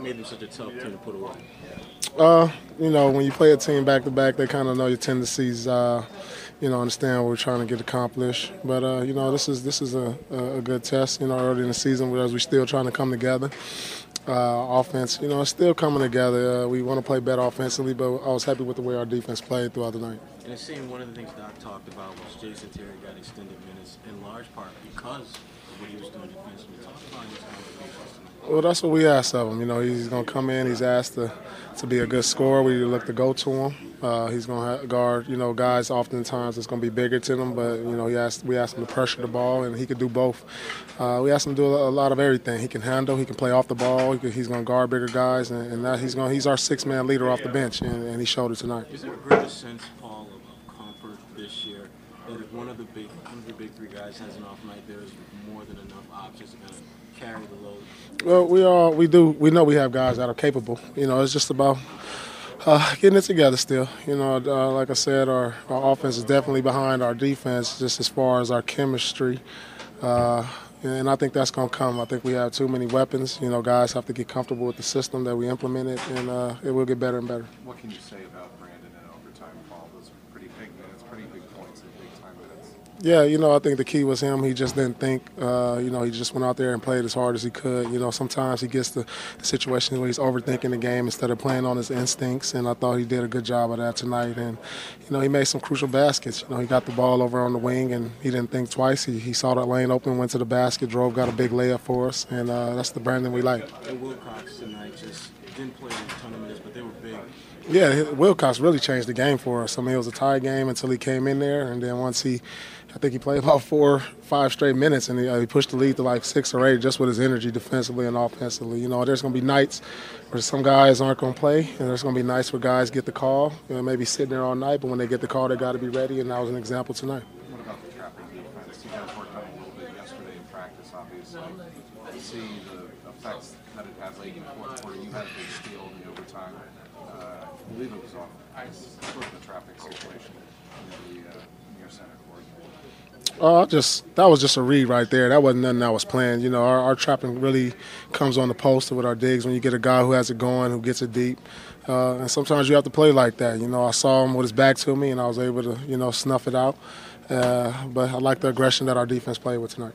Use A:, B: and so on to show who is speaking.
A: Made them such a tough team to put away?
B: Uh, you know, when you play a team back to back, they kind of know your tendencies. Uh, you know, understand what we're trying to get accomplished. But uh, you know, this is this is a, a good test. You know, early in the season, whereas we're still trying to come together. Uh, offense, you know, it's still coming together. Uh, we want to play better offensively, but I was happy with the way our defense played throughout the night.
A: And it seemed one of the things Doc talked about was Jason Terry got extended minutes in large part because
B: Well, that's what we asked of him. You know, he's going to come in. He's asked to, to be a good scorer. We look to go to him. Uh, he's going to guard, you know, guys oftentimes it's going to be bigger to them, but, you know, he asked, we asked him to pressure the ball, and he could do both. Uh, we asked him to do a, lot of everything. He can handle, he can play off the ball, he can, he's going to guard bigger guys, and, and that he's going he's our six-man leader off the bench, and, and he showed it tonight.
A: Is there a greater sense, Paul, of comfort this year that if one of the big one of the big three guys has an off night, there is more than enough options to kind of carry the load?
B: Well, we all we do. We know we have guys that are capable. You know, it's just about uh, getting it together still. You know, uh, like I said, our, our offense is definitely behind our defense, just as far as our chemistry. Uh, and I think that's going to come. I think we have too many weapons. You know, guys have to get comfortable with the system that we implemented, and uh, it will get better and better.
C: What can you say about Brandon in overtime, Paul? Those are pretty big minutes, pretty big
B: Yeah, you know, I think the key was him. He just didn't think. Uh, you know, he just went out there and played as hard as he could. You know, sometimes he gets the, the situation where he's overthinking the game instead of playing on his instincts. And I thought he did a good job of that tonight. And you know, he made some crucial baskets. You know, he got the ball over on the wing and he didn't think twice. He, he saw that lane open, went to the basket, drove, got a big layup for us, and uh, that's the Brandon we like.
A: And Wilcox tonight just didn't play a ton of minutes, but they were big.
B: Yeah, Wilcox really changed the game for us. I mean, it was a tie game until he came in there, and then once he, I think he played about four, five straight minutes, and he, uh, he pushed the lead to like six or eight just with his energy defensively and offensively. You know, there's going to be nights where some guys aren't going to play, and there's going to be nights where guys get the call, you know, maybe sitting there all night, but when they get the call, they got to be ready, and that was an example tonight.
C: What about the trapping defense? You guys worked on it a little bit yesterday in practice, obviously. To see the effects that it had late in the fourth quarter, you had a big steal in the overtime. Uh, I believe it was ice, sort of the traffic situation in the uh, near center court.
B: I just that was just a read right there. That wasn't nothing I was planned. You know, our, our trapping really comes on the post with our digs. When you get a guy who has it going, who gets it deep, uh, and sometimes you have to play like that. You know, I saw him with his back to me, and I was able to you know snuff it out. Uh, but I like the aggression that our defense played with tonight.